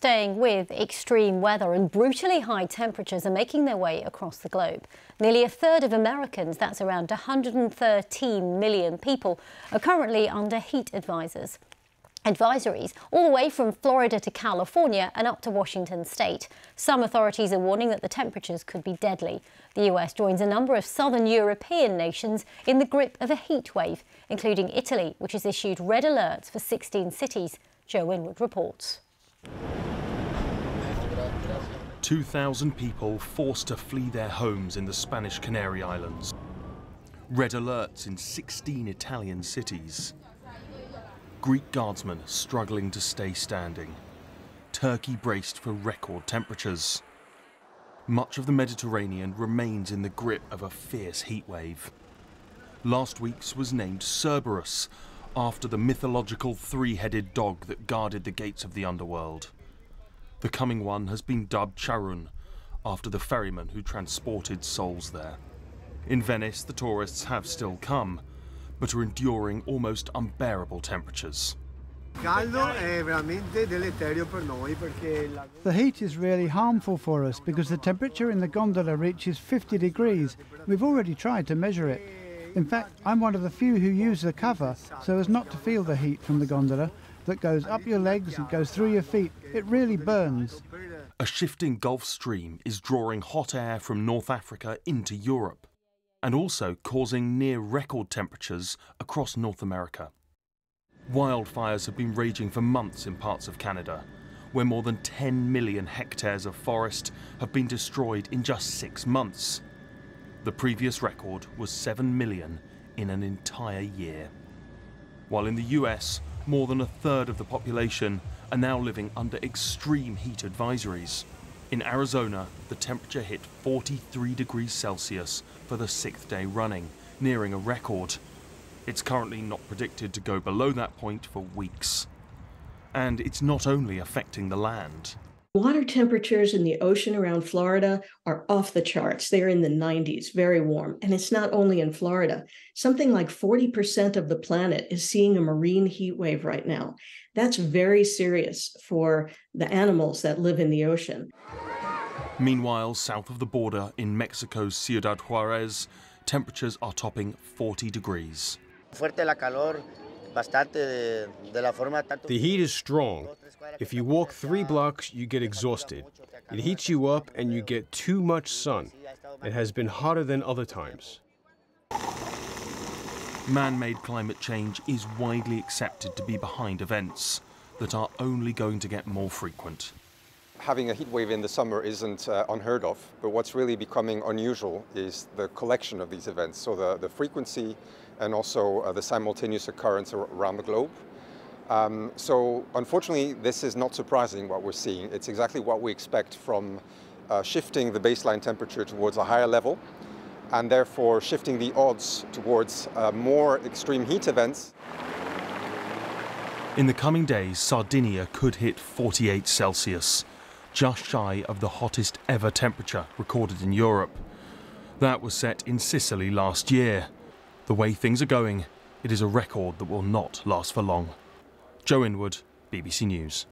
Staying with extreme weather and brutally high temperatures are making their way across the globe. Nearly a third of Americans, that's around 113 million people, are currently under heat advisors. Advisories all the way from Florida to California and up to Washington state. Some authorities are warning that the temperatures could be deadly. The US joins a number of southern European nations in the grip of a heat wave, including Italy, which has issued red alerts for 16 cities. Joe Inwood reports. 2,000 people forced to flee their homes in the Spanish Canary Islands. Red alerts in 16 Italian cities. Greek guardsmen struggling to stay standing. Turkey braced for record temperatures. Much of the Mediterranean remains in the grip of a fierce heatwave. Last week's was named Cerberus, after the mythological three-headed dog that guarded the gates of the underworld. The coming one has been dubbed Charon, after the ferryman who transported souls there. In Venice, the tourists have still come, but are enduring almost unbearable temperatures. The heat is really harmful for us because the temperature in the gondola reaches 50 degrees. We've already tried to measure it. In fact, I'm one of the few who use the cover so as not to feel the heat from the gondola that goes up your legs and goes through your feet. It really burns. A shifting Gulf Stream is drawing hot air from North Africa into Europe and also causing near record temperatures across North America. Wildfires have been raging for months in parts of Canada, where more than 10 million hectares of forest have been destroyed in just six months. The previous record was 7 million in an entire year. While in the US, more than a third of the population are now living under extreme heat advisories. In Arizona, the temperature hit 43 degrees Celsius for the sixth day running, nearing a record. It's currently not predicted to go below that point for weeks. And it's not only affecting the land. Water temperatures in the ocean around Florida are off the charts. They're in the 90s, very warm. And it's not only in Florida. Something like 40% of the planet is seeing a marine heat wave right now. That's very serious for the animals that live in the ocean. Meanwhile, south of the border in Mexico's Ciudad Juarez, temperatures are topping 40 degrees. The heat is strong. If you walk three blocks, you get exhausted. It heats you up and you get too much sun. It has been hotter than other times. Man-made climate change is widely accepted to be behind events that are only going to get more frequent. Having a heat wave in the summer isn't uh, unheard of, but what's really becoming unusual is the collection of these events. So the, the frequency and also uh, the simultaneous occurrence around the globe. Um, so unfortunately, this is not surprising what we're seeing. It's exactly what we expect from uh, shifting the baseline temperature towards a higher level and therefore shifting the odds towards uh, more extreme heat events. In the coming days, Sardinia could hit 48 Celsius, just shy of the hottest ever temperature recorded in Europe. That was set in Sicily last year. The way things are going, it is a record that will not last for long. Joe Inwood, BBC News.